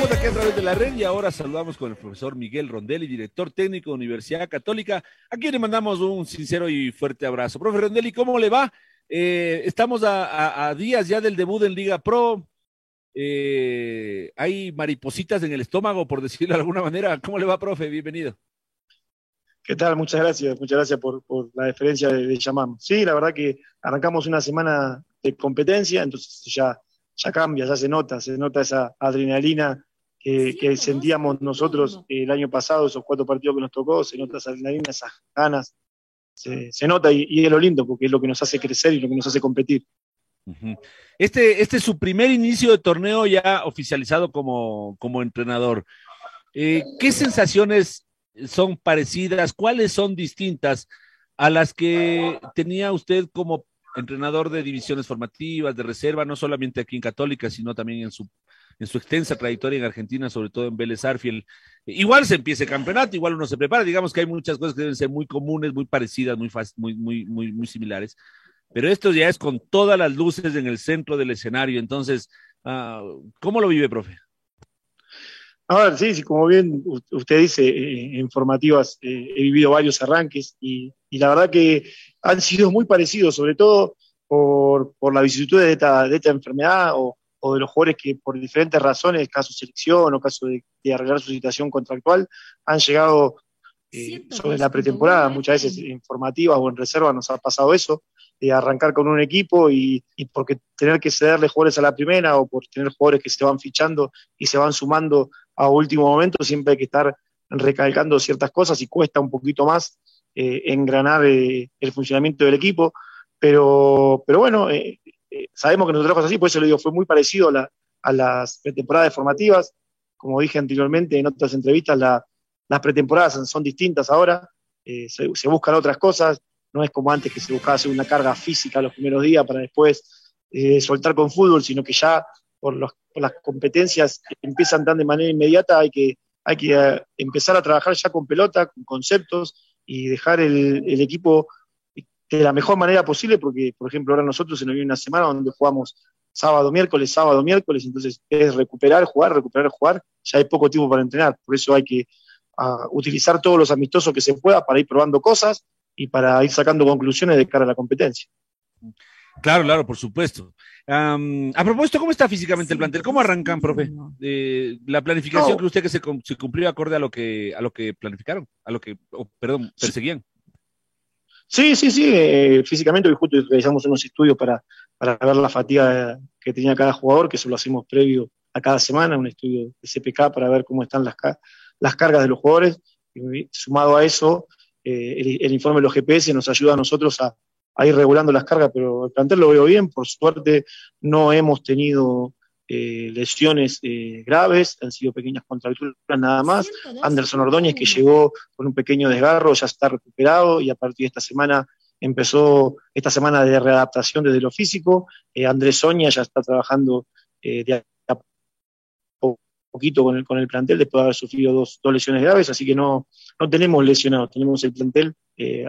Estamos aquí a través de la red y ahora saludamos con el profesor Miguel Rondelli, director técnico de Universidad Católica, a quien le mandamos un sincero y fuerte abrazo. Profe Rondelli, ¿cómo le va? Eh, estamos a, días ya del debut en Liga Pro. Eh, hay maripositas en el estómago, por decirlo de alguna manera. ¿Cómo le va, profe? Bienvenido. ¿Qué tal? Muchas gracias, muchas gracias por, la deferencia de, de. Sí, la verdad que arrancamos una semana de competencia, entonces ya ya cambia, ya se nota, se nota esa adrenalina que, sentíamos nosotros el año pasado, esos cuatro partidos que nos tocó, se nota esa adrenalina, esas ganas, se, nota y, es lo lindo porque es lo que nos hace crecer y lo que nos hace competir. Este, este es su primer inicio de torneo ya oficializado como, como entrenador. Eh, ¿Qué sensaciones son parecidas? ¿Cuáles son distintas a las que tenía usted como entrenador de divisiones formativas, de reserva, no solamente aquí en Católica, sino también en su, en su extensa trayectoria en Argentina, sobre todo en Vélez Arfiel. Igual se empieza el campeonato, igual uno se prepara, digamos que hay muchas cosas que deben ser muy comunes, muy parecidas, muy, muy, muy, muy, muy similares, pero esto ya es con todas las luces en el centro del escenario, entonces, ah, ¿cómo lo vive, profe? A ver, sí, sí, como bien usted dice, eh, en formativas eh, he vivido varios arranques y, la verdad que han sido muy parecidos, sobre todo por, la vicisitud de esta, de esta enfermedad o, de los jugadores que por diferentes razones, caso selección o caso de, arreglar su situación contractual, han llegado eh, sobre la pretemporada, muchas veces en formativas o en reserva nos ha pasado eso, de arrancar con un equipo y, y porque tener que cederle jugadores a la primera o por tener jugadores que se van fichando y se van sumando a último momento, siempre hay que estar recalcando ciertas cosas y cuesta un poquito más eh, engranar eh, el funcionamiento del equipo, pero, pero bueno, eh, sabemos que nosotros así, por eso le digo, fue muy parecido a, las pretemporadas formativas, como dije anteriormente en otras entrevistas, las pretemporadas son distintas ahora, se, se, buscan otras cosas, no es como antes que se buscaba hacer una carga física los primeros días para después soltar con fútbol, sino que ya por, las competencias que empiezan tan de manera inmediata, hay que, hay que eh, empezar a trabajar ya con pelota, con conceptos y dejar el, equipo de la mejor manera posible, porque, por ejemplo, ahora nosotros se nos viene una semana donde jugamos sábado, miércoles, sábado, miércoles, entonces es recuperar, jugar, recuperar, jugar, ya hay poco tiempo para entrenar, por eso hay que ah, utilizar todos los amistosos que se pueda para ir probando cosas y para ir sacando conclusiones de cara a la competencia. Claro, claro, por supuesto. a propósito, ¿cómo está físicamente el plantel? ¿Cómo arrancan, profe? la planificación que usted que se, cumplió acorde a lo que a lo que planificaron, a lo que, perdón, perseguían. Sí, sí, sí. Eh, físicamente hoy justo realizamos unos estudios para, para ver la fatiga que tenía cada jugador, que eso lo hacemos previo a cada semana, un estudio de CPK para ver cómo están las, las cargas de los jugadores. Sumado a eso, eh, el, el, informe de los GPS nos ayuda a nosotros a, a ir regulando las cargas, pero el plantel lo veo bien, por suerte no hemos tenido eh, lesiones eh, graves, han sido pequeñas contracturas nada más. Anderson Ordóñez, que llegó con un pequeño desgarro, ya está recuperado y a partir de esta semana empezó esta semana de readaptación desde lo físico. Eh, Andrés Soña ya está trabajando de a poquito con el, con el plantel después de haber sufrido dos, dos lesiones graves, así que no, no tenemos lesionados, tenemos el plantel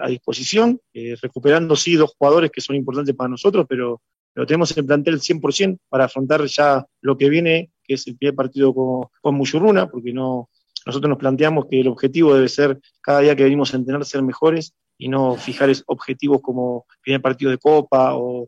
a disposición, recuperando sí dos jugadores que son importantes para nosotros, pero, pero tenemos el plantel 100% para afrontar ya lo que viene, que es el primer partido con, con Muyurruna, porque no, nosotros nos planteamos que el objetivo debe ser cada día que venimos a entrenar ser mejores y no fijar objetivos como primer partido de copa o,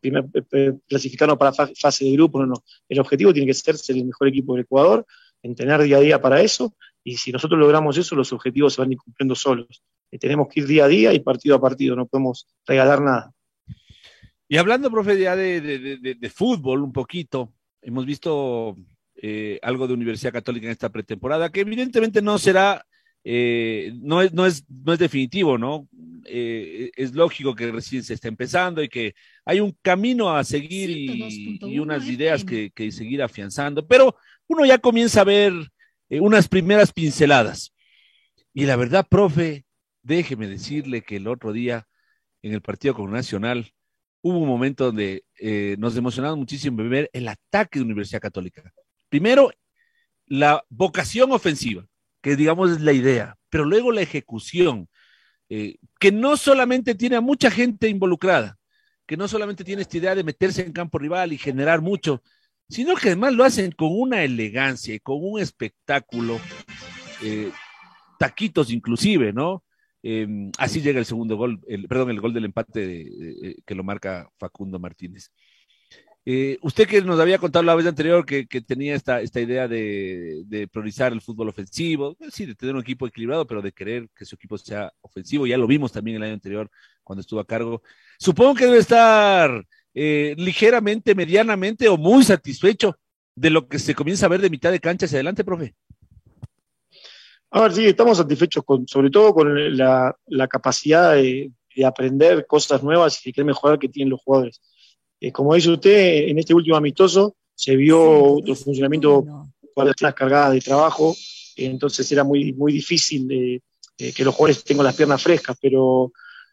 primer eh, clasificarnos para fase de grupo, no, no. El objetivo tiene que ser ser el mejor equipo del Ecuador, entrenar día a día para eso, y si nosotros logramos eso, los objetivos se van a ir cumpliendo solos tenemos que ir día a día y partido a partido, no podemos regalar nada. Y hablando, profe, ya de, fútbol un poquito, hemos visto eh, algo de Universidad Católica en esta pretemporada, que evidentemente no será, eh, no, es, no, es, no es definitivo, ¿no? Eh, es lógico que recién se está empezando y que hay un camino a seguir y, y, unas ideas que, que, seguir afianzando, pero uno ya comienza a ver unas primeras pinceladas. Y la verdad, profe, déjeme decirle que el otro día en el partido con Nacional hubo un momento donde eh, nos emocionamos muchísimo ver el ataque de Universidad Católica. Primero, la vocación ofensiva, que digamos es la idea, pero luego la ejecución, eh, que no solamente tiene a mucha gente involucrada, que no solamente tiene esta idea de meterse en campo rival y generar mucho, sino que además lo hacen con una elegancia y con un espectáculo, eh, taquitos inclusive, ¿no? Eh, así llega el segundo gol, el, perdón, el gol del empate de, que lo marca Facundo Martínez. Eh, usted que nos había contado la vez anterior que, tenía esta, idea de, priorizar el fútbol ofensivo, sí, de tener un equipo equilibrado, pero de querer que su equipo sea ofensivo, ya lo vimos también el año anterior cuando estuvo a cargo. Supongo que debe estar eh, ligeramente, medianamente o muy satisfecho de lo que se comienza a ver de mitad de cancha hacia adelante, profe. A ver, sí, estamos satisfechos con, sobre todo con la, la capacidad de, de, aprender cosas nuevas y de querer mejorar que tienen los jugadores. Eh, como dice usted, en este último amistoso se vio sí, otro funcionamiento con las cargadas de trabajo, entonces era muy, muy difícil de, de que los jugadores tengan las piernas frescas, pero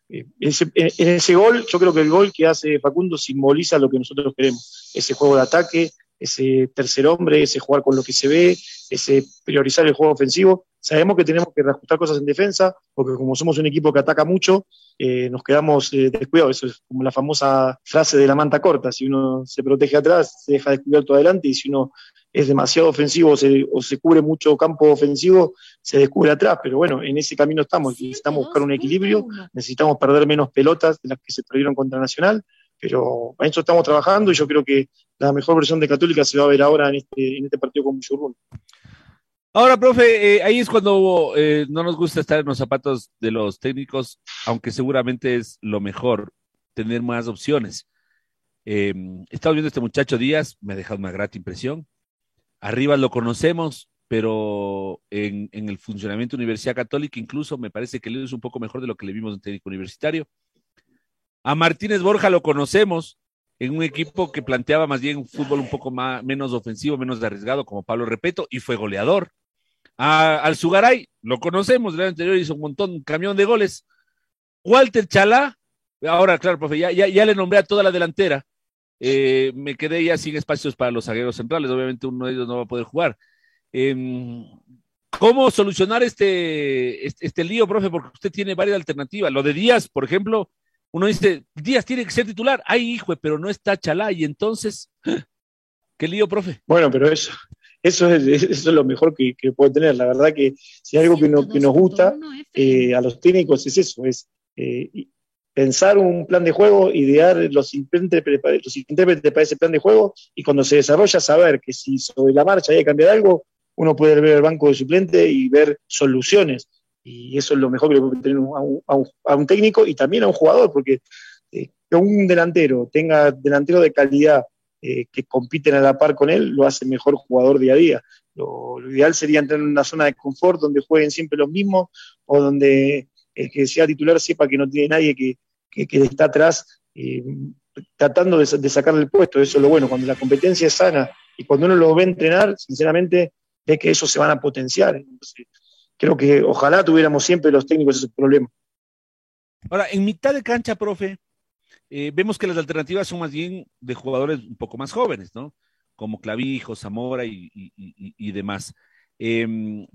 eh, en, ese, en ese gol, yo creo que el gol que hace Facundo simboliza lo que nosotros queremos, ese juego de ataque, ese tercer hombre, ese jugar con lo que se ve, ese priorizar el juego ofensivo. Sabemos que tenemos que reajustar cosas en defensa, porque como somos un equipo que ataca mucho, eh, nos quedamos eh, descuidados. Eso es como la famosa frase de la manta corta. Si uno se protege atrás, se deja descubierto adelante, y si uno es demasiado ofensivo se, o se cubre mucho campo ofensivo, se descubre atrás. Pero bueno, en ese camino estamos. Necesitamos buscar un equilibrio, necesitamos perder menos pelotas de las que se perdieron contra Nacional pero en eso estamos trabajando y yo creo que la mejor versión de Católica se va a ver ahora en este, este partido con Muchurrún. Ahora, profe, eh, ahí es cuando eh, no nos gusta estar en los zapatos de los técnicos, aunque seguramente es lo mejor tener más opciones. Eh, estamos viendo a este muchacho Díaz, me ha dejado una grata impresión. Arriba lo conocemos, pero en, en el funcionamiento de Universidad Católica incluso me parece que él es un poco mejor de lo que le vimos en técnico universitario. A Martínez Borja lo conocemos en un equipo que planteaba más bien un fútbol un poco más, menos ofensivo, menos arriesgado, como Pablo Repeto, y fue goleador. Al Sugaray lo conocemos, el año anterior hizo un montón, un camión de goles. Walter Chalá, ahora, claro, profe, ya, ya, le nombré a toda la delantera. Eh, me quedé ya sin espacios para los zagueros centrales, obviamente uno de ellos no va a poder jugar. Eh, ¿Cómo solucionar este, este, este lío, profe? Porque usted tiene varias alternativas. Lo de Díaz, por ejemplo, uno dice, Díaz tiene que ser titular. Ay, hijo, pero no está Chalá. Y entonces, ¿qué lío, profe? Bueno, pero eso, eso, es, eso es lo mejor que, que puede tener. La verdad que si algo que, no, que nos gusta eh, a los técnicos es eso, es eh, pensar un plan de juego, idear los intérpretes para ese plan de juego y cuando se desarrolla saber que si sobre la marcha hay que cambiar algo, uno puede ver el banco de suplente y ver soluciones y eso es lo mejor que le puede tener a un, técnico y también a un jugador, porque eh, que un delantero tenga delantero de calidad eh, que compiten a la par con él, lo hace mejor jugador día a día. Lo, ideal sería entrar en una zona de confort donde jueguen siempre los mismos o donde el que sea titular sepa que no tiene nadie que, que, está atrás tratando de, sacarle el puesto. Eso es lo bueno, cuando la competencia es sana y cuando uno lo ve entrenar, sinceramente, ve que eso se van a potenciar. Creo que ojalá tuviéramos siempre los técnicos ese problema. Ahora, en mitad de cancha, profe, eh, vemos que las alternativas son más bien de jugadores un poco más jóvenes, ¿no? Como Clavijo, Zamora y, y, demás. Eh,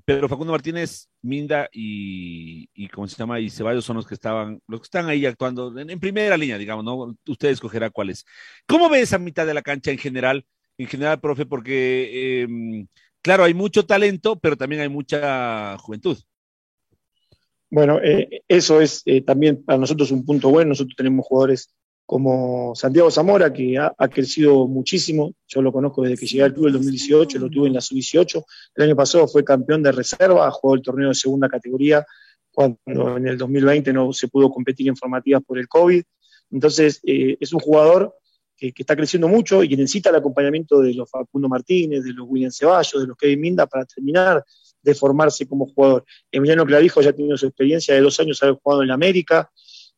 pero Facundo Martínez, Minda y, y ¿cómo se llama? Y Ceballos son los que estaban, los que están ahí actuando en, primera línea, digamos, ¿no? Usted escogerá cuáles. ¿Cómo ve esa mitad de la cancha en general? En general, profe, porque eh, claro, hay mucho talento, pero también hay mucha juventud. Bueno, eh, eso es eh, también para nosotros un punto bueno. Nosotros tenemos jugadores como Santiago Zamora, que ha, crecido muchísimo. Yo lo conozco desde que llegué al club en 2018, lo tuve en la sub-18. El año pasado fue campeón de reserva, jugó el torneo de segunda categoría, cuando en el 2020 no se pudo competir en formativas por el COVID. Entonces, eh, es un jugador que, está creciendo mucho y que necesita el acompañamiento de los Facundo Martínez, de los William Ceballos, de los Kevin Minda para terminar de formarse como jugador. Emiliano Clavijo ya tiene su experiencia de dos años haber jugado en la América.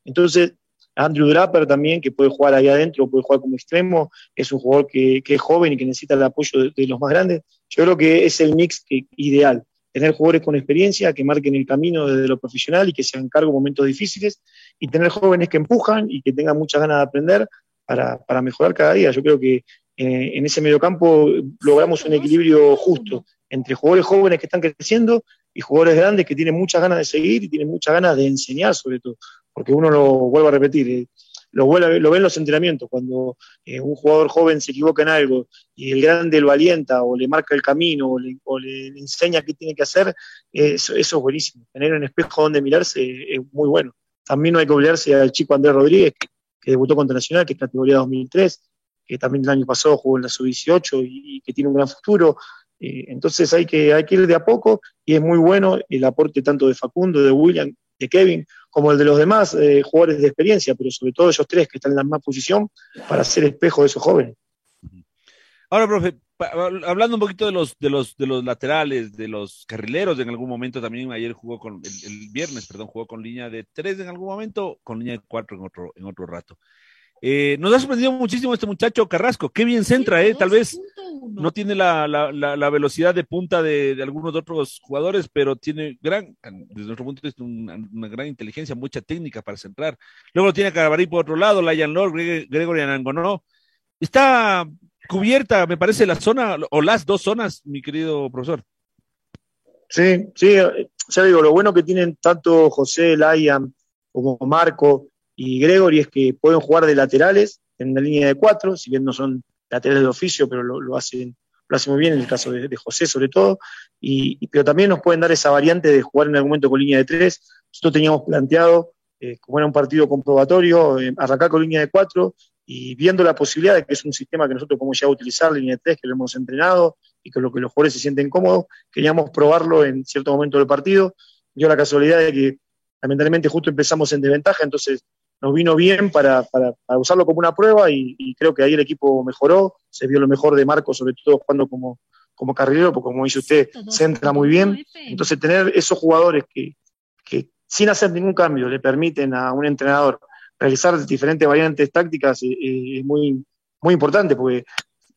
Entonces, Andrew Draper también, que puede jugar ahí adentro, puede jugar como extremo, es un jugador que, es joven y que necesita el apoyo de, los más grandes. Yo creo que es el mix ideal, tener jugadores con experiencia que marquen el camino desde lo profesional y que se hagan cargo en momentos difíciles, y tener jóvenes que empujan y que tengan muchas ganas de aprender para, mejorar cada día. Yo creo que eh, en ese mediocampo logramos un equilibrio justo entre jugadores jóvenes que están creciendo y jugadores grandes que tienen muchas ganas de seguir y tienen muchas ganas de enseñar sobre todo, porque uno lo vuelve a repetir, eh, lo, vuelve, lo ve en los entrenamientos, cuando eh, un jugador joven se equivoca en algo y el grande lo alienta o le marca el camino o le, enseña qué tiene que hacer, eso, eso, es buenísimo. Tener un espejo donde mirarse es muy bueno. También no hay que olvidarse al chico Andrés Rodríguez, que, debutó contra Nacional, que es categoría 2003, que también el año pasado jugó en la sub-18 y, que tiene un gran futuro. Eh, entonces hay que, hay que ir de a poco y es muy bueno el aporte tanto de Facundo, de William, de Kevin, como el de los demás eh, jugadores de experiencia, pero sobre todo ellos tres que están en la más posición para ser espejo de esos jóvenes. Ahora, profe, hablando un poquito de los, de los, de los laterales, de los carrileros, en algún momento también ayer jugó con, el, viernes, perdón, jugó con línea de tres en algún momento, con línea de cuatro en otro, en otro rato. Eh, nos ha sorprendido muchísimo este muchacho Carrasco, qué bien centra, eh, tal vez no tiene la, la, velocidad de punta de, algunos de otros jugadores, pero tiene gran, desde nuestro punto de vista, una, gran inteligencia, mucha técnica para centrar. Luego tiene a Carabarí por otro lado, Layan Lord, Gregory Anangonó. Está cubierta, me parece, la zona o las dos zonas, mi querido profesor. Sí, sí, ya digo, lo bueno que tienen tanto José, Layan como Marco y Gregory es que pueden jugar de laterales en una línea de cuatro, si bien no son laterales de oficio, pero lo, hacen, lo hacen muy bien en el caso de, José sobre todo, y, pero también nos pueden dar esa variante de jugar en algún momento con línea de tres. Nosotros teníamos planteado, eh, como era un partido comprobatorio, eh, arrancar con línea de cuatro y viendo la posibilidad de que es un sistema que nosotros podemos ya utilizar, línea de tres, que lo hemos entrenado y con lo que los jugadores se sienten cómodos, queríamos probarlo en cierto momento del partido. Dio la casualidad de que lamentablemente justo empezamos en desventaja, entonces nos vino bien para, usarlo como una prueba y, creo que ahí el equipo mejoró, se vio lo mejor de Marco, sobre todo jugando como, como carrilero, porque como dice usted, se entra muy bien. Entonces tener esos jugadores que, que sin hacer ningún cambio le permiten a un entrenador realizar diferentes variantes tácticas es muy, muy importante, porque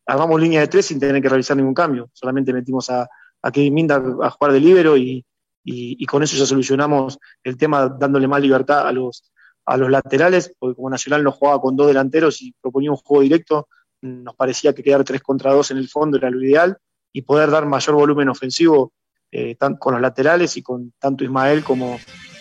armamos línea de tres sin tener que realizar ningún cambio. Solamente metimos a, a Kevin Minda a jugar de libero y, y, con eso ya solucionamos el tema dándole más libertad a los, a los laterales, porque como Nacional no jugaba con dos delanteros y proponía un juego directo, nos parecía que quedar tres contra dos en el fondo era lo ideal y poder dar mayor volumen ofensivo eh, con los laterales y con tanto Ismael como,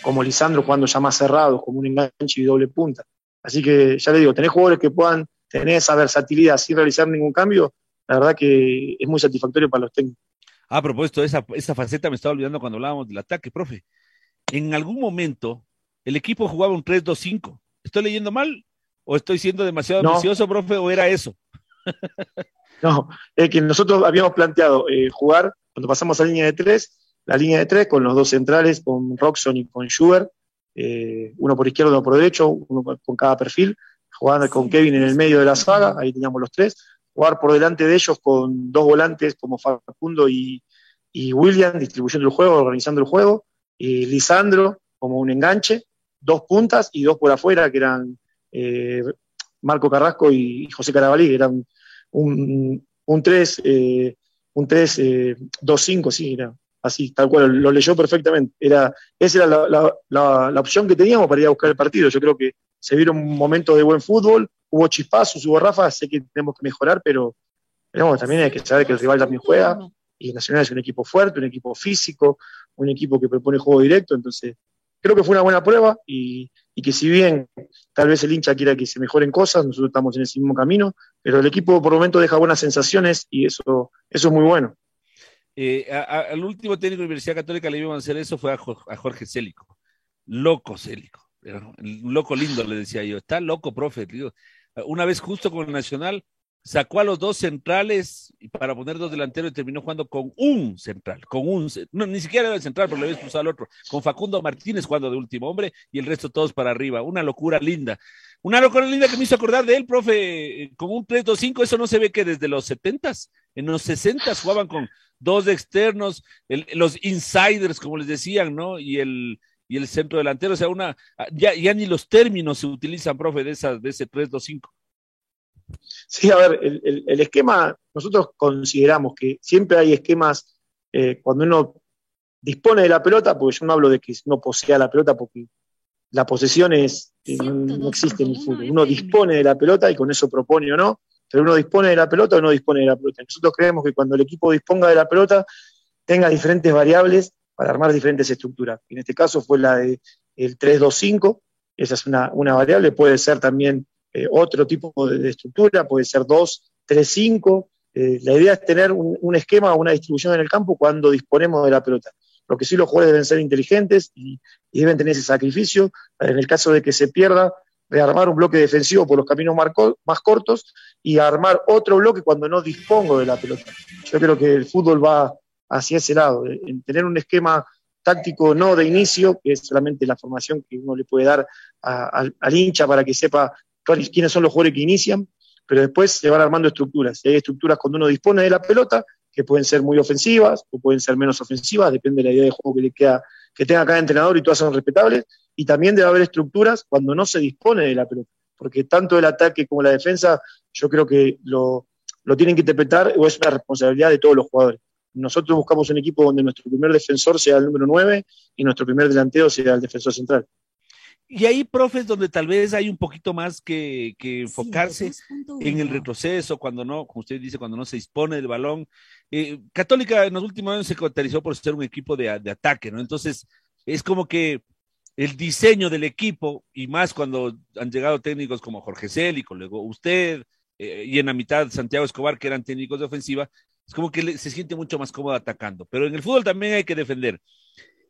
como Lisandro jugando ya más cerrados, como un enganche y doble punta. Así que ya le digo, tener jugadores que puedan tener esa versatilidad sin realizar ningún cambio, la verdad que es muy satisfactorio para los técnicos. A propósito, esa, esa faceta me estaba olvidando cuando hablábamos del ataque, profe. En algún momento el equipo jugaba un 3-2-5. ¿Estoy leyendo mal? ¿O estoy siendo demasiado ambicioso, profe? ¿O era eso? no, es que nosotros habíamos planteado eh, jugar, cuando pasamos a línea de tres, la línea de tres con los dos centrales, con Roxon y con Schubert, eh, uno por izquierda, uno por derecho, uno con cada perfil, jugando con Kevin en el medio de la saga, ahí teníamos los tres, jugar por delante de ellos con dos volantes como Facundo y, William, distribuyendo el juego, organizando el juego, y Lisandro como un enganche, dos puntas y dos por afuera, que eran eh, Marco Carrasco y José Carabalí, que eran un, un 3, eh, un 3, 2-5, eh, sí, era así, tal cual, lo leyó perfectamente. Era, esa era la, opción que teníamos para ir a buscar el partido. Yo creo que se vieron momentos de buen fútbol, hubo chispazos, hubo rafas, sé que tenemos que mejorar, pero, también hay que saber que el rival también juega, y Nacional es un equipo fuerte, un equipo físico, un equipo que propone juego directo, entonces creo que fue una buena prueba y, que si bien tal vez el hincha quiera que se mejoren cosas, nosotros estamos en ese mismo camino, pero el equipo por momento deja buenas sensaciones y eso, eso es muy bueno. Eh, al último técnico de la Universidad Católica le iban a hacer eso fue a, Jorge Célico. Loco Célico. Loco lindo, le decía yo. Está loco, profe. Una vez justo con el Nacional, sacó a los dos centrales para poner dos delanteros y terminó jugando con un central, con un, no, ni siquiera era el central, pero le había expulsado al otro, con Facundo Martínez jugando de último hombre y el resto todos para arriba, una locura linda. Una locura linda que me hizo acordar de él, profe, eh, con un 3-2-5, eso no se ve que desde los 70s, en los 60 jugaban con dos externos, los insiders, como les decían, ¿no? Y el, y el centro delantero, o sea, una, ya, ya ni los términos se utilizan, profe, de, esa, de ese 3-2-5. Sí, a ver, el, el, esquema, nosotros consideramos que siempre hay esquemas eh, cuando uno dispone de la pelota, porque yo no hablo de que no posea la pelota, porque la posesión es, eh, no, existe en el fútbol. Uno dispone de la pelota y con eso propone o no, pero uno dispone de la pelota o no dispone de la pelota. Nosotros creemos que cuando el equipo disponga de la pelota, tenga diferentes variables para armar diferentes estructuras. En este caso fue la del 3-2-5, esa es una, variable, puede ser también eh, otro tipo de, estructura, puede ser 2-3-5. Eh, la idea es tener un, esquema o una distribución en el campo cuando disponemos de la pelota. Lo que sí los jugadores deben ser inteligentes y, deben tener ese sacrificio. En el caso de que se pierda, rearmar un bloque defensivo por los caminos más cortos y armar otro bloque cuando no dispongo de la pelota. Yo creo que el fútbol va hacia ese lado, en tener un esquema táctico no de inicio, que es solamente la formación que uno le puede dar al, hincha para que sepa quiénes son los jugadores que inician, pero después se van armando estructuras. Y hay estructuras cuando uno dispone de la pelota que pueden ser muy ofensivas o pueden ser menos ofensivas, depende de la idea de juego que le queda, que tenga cada entrenador y todas son respetables. Y también debe haber estructuras cuando no se dispone de la pelota, porque tanto el ataque como la defensa, yo creo que lo, lo tienen que interpretar o es una responsabilidad de todos los jugadores. Nosotros buscamos un equipo donde nuestro primer defensor sea el número 9 y nuestro primer delantero sea el defensor central. Y ahí, profes, donde tal vez hay un poquito más que, enfocarse en el retroceso, cuando no, como usted dice, cuando no se dispone del balón. Eh, Católica en los últimos años se caracterizó por ser un equipo de, ataque, ¿no? Entonces, es como que el diseño del equipo, y más cuando han llegado técnicos como Jorge Célico, luego usted, eh, y en la mitad Santiago Escobar, que eran técnicos de ofensiva, es como que se siente mucho más cómodo atacando. Pero en el fútbol también hay que defender.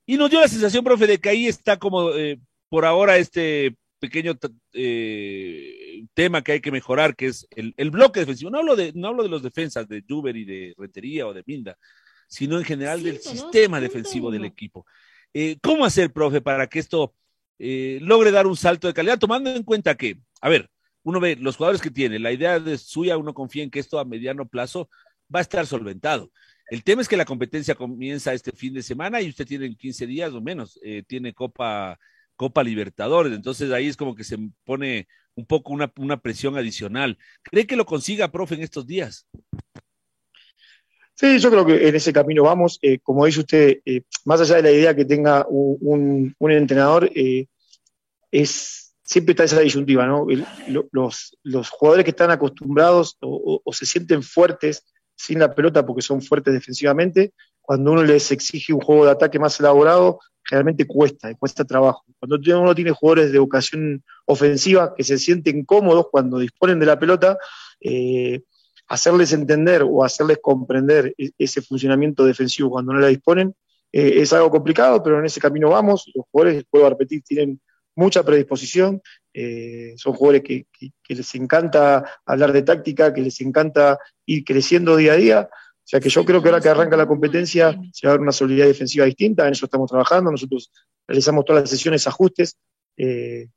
Y nos dio la sensación, profe, de que ahí está como eh, por ahora este pequeño eh, tema que hay que mejorar, que es el, bloque defensivo. No hablo, de, no hablo de los defensas de Juber y de Rentería o de Minda, sino en general del sistema defensivo del equipo. Eh, ¿Cómo hacer, profe, para que esto eh, logre dar un salto de calidad, tomando en cuenta que, a ver, uno ve los jugadores que tiene, la idea de suya, uno confía en que esto a mediano plazo va a estar solventado. El tema es que la competencia comienza este fin de semana y usted tiene 15 días o menos, tiene Copa Copa Libertadores. Entonces ahí es como que se pone un poco una, presión adicional. ¿Cree que lo consiga, profe, en estos días? Sí, yo creo que en ese camino vamos. Eh, como dice usted, eh, más allá de la idea que tenga un, entrenador, eh, es, siempre está esa disyuntiva, ¿no? los, jugadores que están acostumbrados o, se sienten fuertes sin la pelota porque son fuertes defensivamente, cuando uno les exige un juego de ataque más elaborado, generalmente cuesta, cuesta trabajo. Cuando uno tiene jugadores de vocación ofensiva que se sienten cómodos cuando disponen de la pelota, eh, hacerles entender o hacerles comprender e-, ese funcionamiento defensivo cuando no la disponen eh, es algo complicado, pero en ese camino vamos. Los jugadores, puedo repetir, tienen mucha predisposición, eh, son jugadores que, les encanta hablar de táctica, que les encanta ir creciendo día a día. O sea que yo creo que ahora que arranca la competencia se va a dar una solidez defensiva distinta, en eso estamos trabajando, nosotros realizamos todas las sesiones, ajustes eh,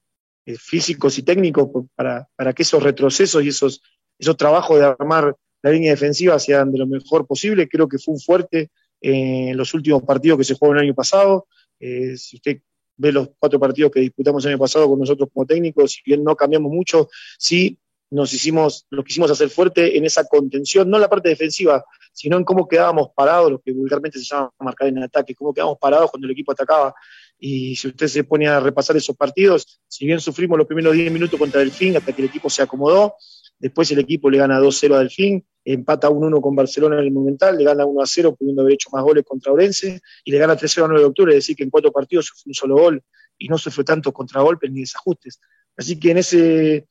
físicos y técnicos para, que esos retrocesos y esos, esos trabajos de armar la línea defensiva sean de lo mejor posible. Creo que fue un fuerte en los últimos partidos que se jugaron el año pasado. Eh, si usted ve los cuatro partidos que disputamos el año pasado con nosotros como técnicos, si bien no cambiamos mucho, sí nos hicimos, lo quisimos hacer fuerte en esa contención, no en la parte defensiva, sino en cómo quedábamos parados, lo que vulgarmente se llama marcar en ataque, cómo quedábamos parados cuando el equipo atacaba. Y si usted se pone a repasar esos partidos, si bien sufrimos los primeros 10 minutos contra Delfín hasta que el equipo se acomodó, después el equipo le gana 2-0 a Delfín, empata 1-1 con Barcelona en el Monumental, le gana 1-0 pudiendo haber hecho más goles contra Orense, y le gana 3-0 a 9 de octubre, es decir, que en cuatro partidos sufrió un solo gol y no sufrió tantos contragolpes ni desajustes. Así que en ese,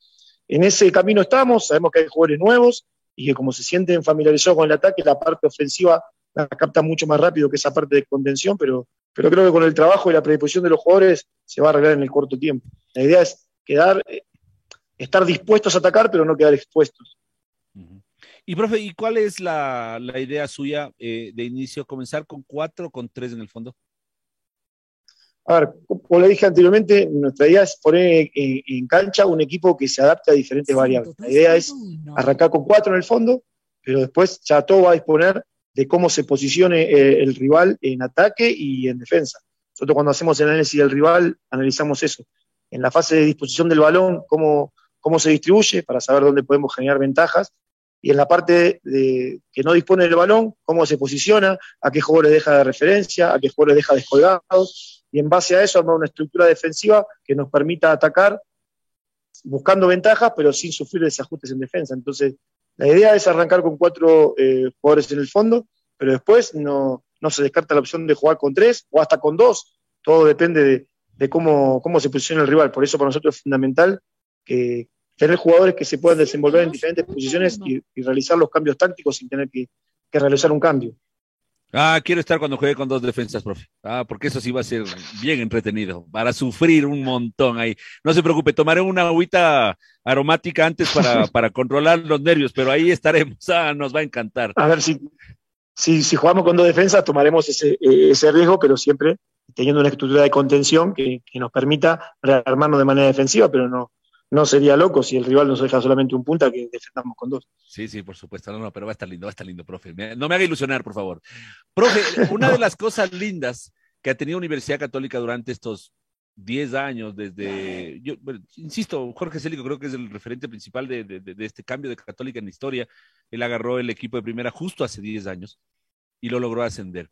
en ese camino estamos, sabemos que hay jugadores nuevos, y que como se sienten familiarizados con el ataque, la parte ofensiva la capta mucho más rápido que esa parte de contención, pero, pero creo que con el trabajo y la predisposición de los jugadores se va a arreglar en el corto tiempo. La idea es quedar, estar dispuestos a atacar, pero no quedar expuestos. Y profe, ¿y cuál es la, idea suya eh, de inicio? ¿Comenzar con cuatro o con tres en el fondo? A ver, como le dije anteriormente, nuestra idea es poner en, cancha un equipo que se adapte a diferentes variables. La idea es arrancar con cuatro en el fondo, pero después ya todo va a disponer de cómo se posicione eh, el rival en ataque y en defensa. Nosotros cuando hacemos el análisis del rival, analizamos eso. En la fase de disposición del balón, cómo, cómo se distribuye para saber dónde podemos generar ventajas. Y en la parte de, que no dispone del balón, cómo se posiciona, a qué jugadores deja de referencia, a qué jugadores deja descolgados, y en base a eso armar una estructura defensiva que nos permita atacar buscando ventajas, pero sin sufrir desajustes en defensa. Entonces, la idea es arrancar con cuatro eh, jugadores en el fondo, pero después no, se descarta la opción de jugar con tres o hasta con dos. Todo depende de, cómo, cómo, se posiciona el rival. Por eso para nosotros es fundamental que tener jugadores que se puedan desenvolver en diferentes posiciones y, realizar los cambios tácticos sin tener que realizar un cambio. Ah, quiero estar cuando juegue con dos defensas, profe. Ah, porque eso sí va a ser bien entretenido, para sufrir un montón ahí. No se preocupe, tomaré una agüita aromática antes para, para controlar los nervios, pero ahí estaremos. Ah, nos va a encantar. A ver, si, si, si jugamos con dos defensas, tomaremos ese, ese riesgo, pero siempre teniendo una estructura de contención que, que nos permita rearmarnos de manera defensiva, pero no, no sería loco si el rival nos deja solamente un punta que defendamos con dos. Sí, sí, por supuesto. No, no, pero va a estar lindo, va a estar lindo, profe. No me haga ilusionar, por favor. Profe, una de las cosas lindas que ha tenido Universidad Católica durante estos 10 años, desde, yo insisto, Jorge Célico creo que es el referente principal de, de, este cambio de Católica en la historia. Él agarró el equipo de primera justo hace 10 años y lo logró ascender.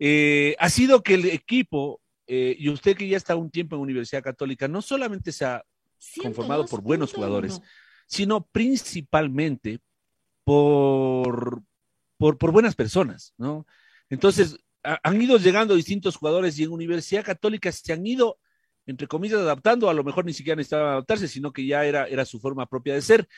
Eh, ha sido que el equipo, eh, y usted que ya está un tiempo en Universidad Católica, no solamente se ha conformado por buenos jugadores, sino principalmente por, por, buenas personas, ¿no? Entonces, han ido llegando distintos jugadores y en Universidad Católica se han ido, entre comillas, adaptando, a lo mejor ni siquiera necesitaban adaptarse, sino que ya era, era su forma propia de ser.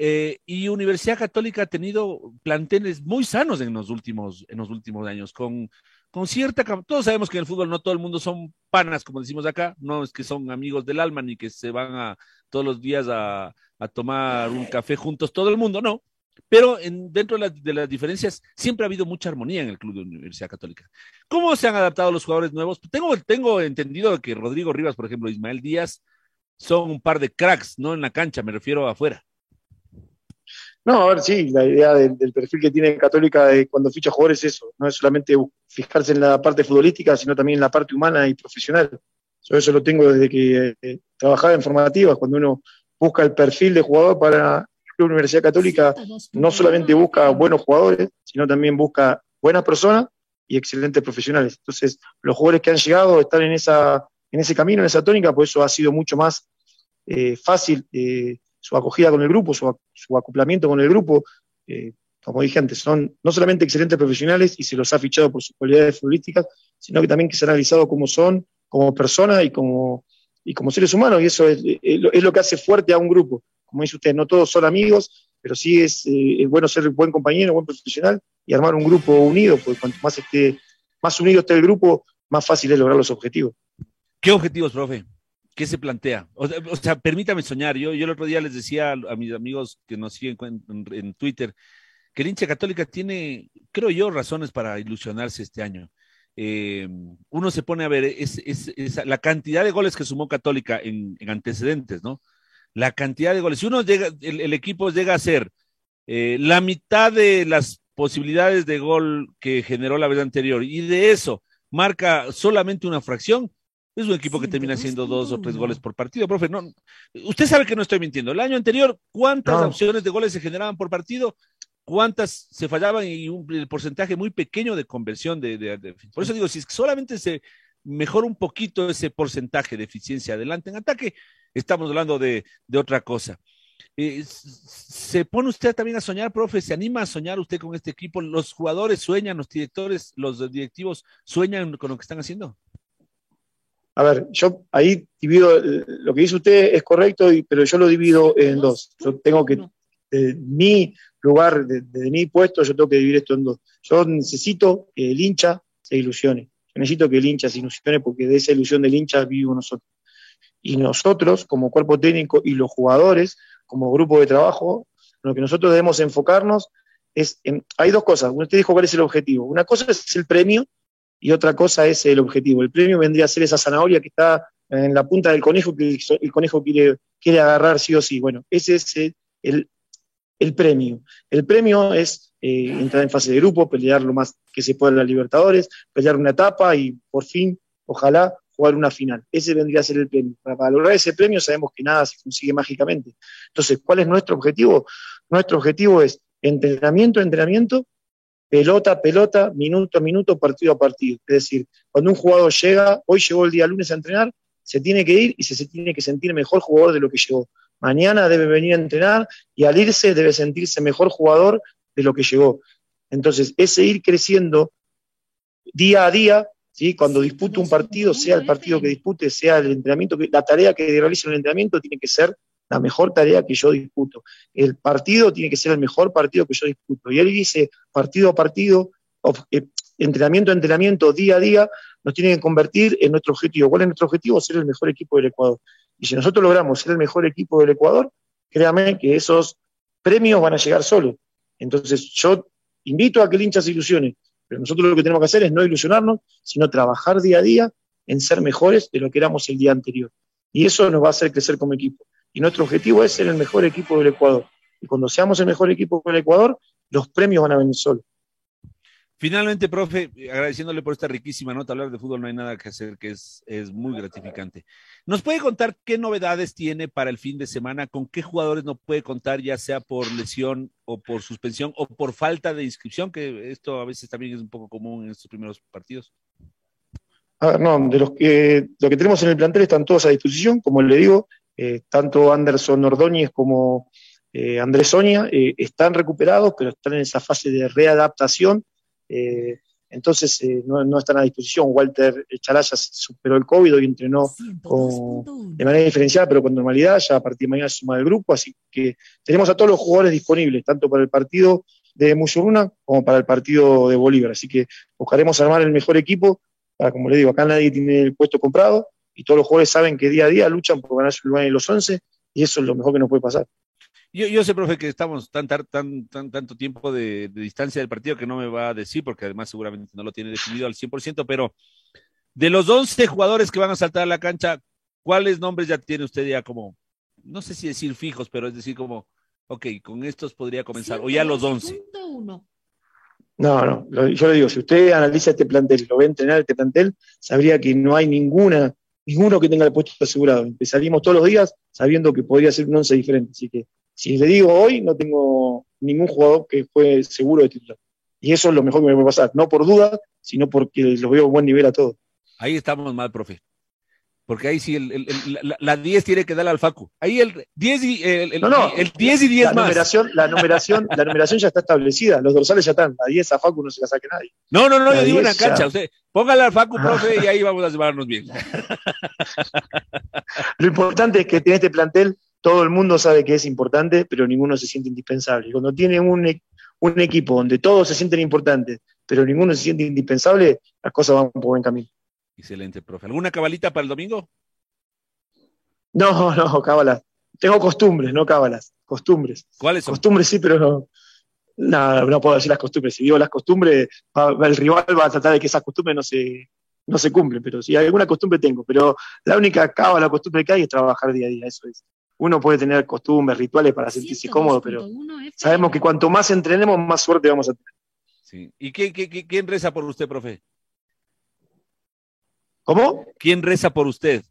Eh, y Universidad Católica ha tenido planteles muy sanos en los últimos, en los últimos años, con con cierta, todos sabemos que en el fútbol no todo el mundo son panas, como decimos acá, no es que son amigos del alma ni que se van a todos los días a, tomar un café juntos todo el mundo, no. Pero en, dentro de, las diferencias siempre ha habido mucha armonía en el club de Universidad Católica. ¿Cómo se han adaptado los jugadores nuevos? Tengo, tengo entendido que Rodrigo Rivas, por ejemplo, Ismael Díaz, son un par de cracks, no en la cancha, me refiero afuera. No, a ver, sí, la idea del, perfil que tiene Católica cuando ficha jugadores es eso, no es solamente fijarse en la parte futbolística, sino también en la parte humana y profesional. Yo eso lo tengo desde que eh, trabajaba en formativas, cuando uno busca el perfil de jugador para la Universidad Católica, no solamente busca buenos jugadores, sino también busca buenas personas y excelentes profesionales. Entonces, los jugadores que han llegado están en, esa, en ese camino, en esa tónica, por eso ha sido mucho más eh, fácil eh, su acogida con el grupo, su, acoplamiento con el grupo. Eh, como dije antes, son no solamente excelentes profesionales y se los ha fichado por sus cualidades futbolísticas, sino que también que se han analizado como son, como personas y como, y como seres humanos, y eso es, lo que hace fuerte a un grupo. Como dice usted, no todos son amigos, pero sí es, eh, es bueno ser buen compañero, buen profesional y armar un grupo unido, porque cuanto más, esté, más unido esté el grupo, más fácil es lograr los objetivos. ¿Qué objetivos, profe? ¿Qué se plantea? O sea, permítame soñar. Yo, yo el otro día les decía a, mis amigos que nos siguen en, Twitter que el hincha católica tiene, creo yo, razones para ilusionarse este año. Eh, uno se pone a ver es, la cantidad de goles que sumó Católica en, antecedentes, ¿no? La cantidad de goles. Si uno llega, el, equipo llega a ser eh, la mitad de las posibilidades de gol que generó la vez anterior y de eso marca solamente una fracción, es un equipo que termina haciendo dos o tres goles por partido, profe. No, usted sabe que no estoy mintiendo. El año anterior, ¿cuántas opciones de goles se generaban por partido? ¿Cuántas se fallaban y un el porcentaje muy pequeño de conversión de, Por eso digo, si es que solamente se mejora un poquito ese porcentaje de eficiencia adelante en ataque, estamos hablando de, otra cosa. Eh, ¿Se pone usted también a soñar, profe? ¿Se anima a soñar usted con este equipo? ¿Los jugadores sueñan, los directores, los directivos sueñan con lo que están haciendo? A ver, yo ahí divido, lo que dice usted es correcto, pero yo lo divido en dos. Yo tengo que, de mi lugar, de, mi puesto, yo tengo que dividir esto en dos. Yo necesito que el hincha se ilusione. Yo necesito que el hincha se ilusione porque de esa ilusión del hincha vivimos nosotros. Y nosotros, como cuerpo técnico y los jugadores, como grupo de trabajo, lo que nosotros debemos enfocarnos es, en, hay dos cosas. Usted dijo cuál es el objetivo. Una cosa es el premio y otra cosa es el objetivo. El premio vendría a ser esa zanahoria que está en la punta del conejo que el conejo quiere, agarrar sí o sí. Bueno, ese es el, premio. El premio es eh, entrar en fase de grupo, pelear lo más que se pueda en la Libertadores, pelear una etapa y por fin, ojalá, jugar una final. Ese vendría a ser el premio. Para lograr ese premio sabemos que nada se consigue mágicamente. Entonces, ¿cuál es nuestro objetivo? Nuestro objetivo es entrenamiento, entrenamiento, pelota, pelota, minuto a minuto, partido a partido. Es decir, cuando un jugador llega, hoy llegó el día lunes a entrenar, se tiene que ir y se, se tiene que sentir mejor jugador de lo que llegó. Mañana debe venir a entrenar y al irse debe sentirse mejor jugador de lo que llegó. Entonces, ese ir creciendo día a día, ¿sí? cuando dispute un partido, sea el partido que dispute, sea el entrenamiento, la tarea que realice en el entrenamiento tiene que ser la mejor tarea que yo disputo. El partido tiene que ser el mejor partido que yo disputo. Y él dice, partido a partido, eh, entrenamiento a entrenamiento, día a día, nos tiene que convertir en nuestro objetivo. ¿Cuál es nuestro objetivo? Ser el mejor equipo del Ecuador. Y si nosotros logramos ser el mejor equipo del Ecuador, créame que esos premios van a llegar solos. Entonces yo invito a que el hincha se ilusione, pero nosotros lo que tenemos que hacer es no ilusionarnos, sino trabajar día a día en ser mejores de lo que éramos el día anterior. Y eso nos va a hacer crecer como equipo. Y nuestro objetivo es ser el mejor equipo del Ecuador. Y cuando seamos el mejor equipo del Ecuador, los premios van a venir solos. Finalmente, profe, agradeciéndole por esta riquísima nota, hablar de fútbol no hay nada que hacer, que es, es muy gratificante. ¿Nos puede contar qué novedades tiene para el fin de semana? ¿Con qué jugadores no puede contar, ya sea por lesión o por suspensión o por falta de inscripción? Que esto a veces también es un poco común en estos primeros partidos. A ver, no, de los que, lo que tenemos en el plantel están todos a disposición, como le digo, eh, tanto Anderson Ordóñez como eh, Andrés Sonia eh, están recuperados, pero están en esa fase de readaptación eh, entonces no, están a disposición. Walter Charaya superó el COVID y entrenó de manera diferenciada, pero con normalidad. Ya a partir de mañana se suma del grupo, así que tenemos a todos los jugadores disponibles, tanto para el partido de Muyuruna como para el partido de Bolívar. Así que buscaremos armar el mejor equipo. Para, como le digo, acá nadie tiene el puesto comprado y todos los jugadores saben que día a día luchan por ganar su lugar en los 11 y eso es lo mejor que nos puede pasar. Yo, yo sé, profe, que estamos tan, tan, tan, tanto tiempo de, distancia del partido que no me va a decir, porque además seguramente no lo tiene definido al 100%, pero de los 11 jugadores que van a saltar a la cancha, ¿cuáles nombres ya tiene usted ya como, no sé si decir fijos, pero es decir como, ok, con estos podría comenzar, o ya los 11? No, no, yo le digo, si usted analiza este plantel, lo ve entrenar este plantel, sabría que no hay ninguna, ninguno que tenga el puesto asegurado. Empezaríamos todos los días sabiendo que podría ser un once diferente, así que si le digo hoy, no tengo ningún jugador que fue seguro de titular. Y eso es lo mejor que me puede pasar, no por duda, sino porque los veo a buen nivel a todos. Ahí estamos mal, profe. Porque ahí sí, el, la, 10 tiene que darle al Facu. Ahí el 10 y, el, no, no, el 10 y 10 la más. Numeración, la, numeración, la numeración ya está establecida, los dorsales ya están. La 10 a Facu no se la saque nadie. No, no, no, yo digo en la cancha. Usted, póngale al Facu, profe, y ahí vamos a llevarnos bien. Lo importante es que en este plantel todo el mundo sabe que es importante, pero ninguno se siente indispensable. Y cuando tiene un, e-, un equipo donde todos se sienten importantes, pero ninguno se siente indispensable, las cosas van por buen camino. Excelente, profe. ¿Alguna cabalita para el domingo? No, no, cábalas. Tengo costumbres, no cábalas. Costumbres. ¿Cuáles son? Costumbres sí, pero no. No, no puedo decir las costumbres. Si digo las costumbres, el rival va a tratar de que esas costumbres no se, no se cumplen. Pero si alguna costumbre tengo. Pero la única cábala, costumbre que hay es trabajar día a día. Eso es uno puede tener costumbres, rituales para sentirse cómodo, pero sabemos que cuanto más entrenemos, más suerte vamos a tener. Sí. ¿Y quién reza por usted, profe? ¿Cómo? ¿Quién reza por usted?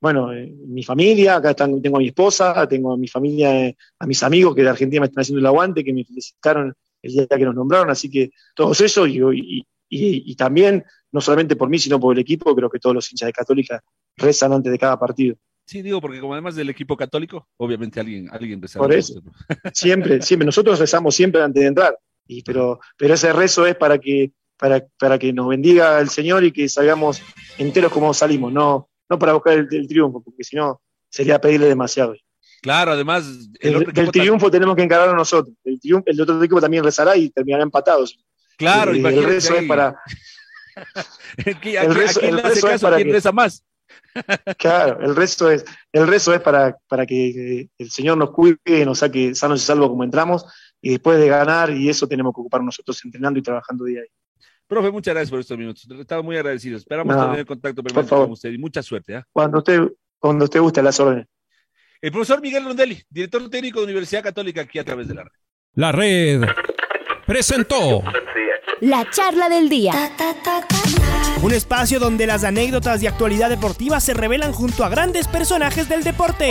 Bueno, eh, mi familia, acá tengo a mi esposa, tengo a mi familia, eh, a mis amigos que de Argentina me están haciendo el aguante, que me felicitaron el día que nos nombraron, así que todos eso y, y también, no solamente por mí, sino por el equipo, creo que todos los hinchas de Católica rezan antes de cada partido. Sí, digo, porque como además del equipo católico, obviamente alguien, alguien Por eso, siempre, siempre, nosotros rezamos siempre antes de entrar, y, pero, pero ese rezo es para que, para, para que nos bendiga el Señor y que salgamos enteros como salimos, no, no para buscar el, triunfo, porque si no sería pedirle demasiado. Claro, además. El, triunfo tenemos que encargarlo nosotros. El, triunfo, el otro equipo también rezará y terminará empatados. Claro, y el rezo es para. el rezo, rezo es para ¿quién reza más? Claro, el resto es, el resto es para, para que el Señor nos cuide, nos saque sanos y salvos como entramos, y después de ganar, y eso tenemos que ocupar nosotros entrenando y trabajando día a día. Profe, muchas gracias por estos minutos. Estamos muy agradecidos. Esperamos No, tener contacto por permanente favor. con usted y mucha suerte. ¿ah? Cuando usted, cuando usted guste las órdenes. El profesor Miguel Rondelli, director técnico de Universidad Católica, aquí a través de la red. La red presentó La charla del día. Un espacio donde las anécdotas de actualidad deportiva se revelan junto a grandes personajes del deporte.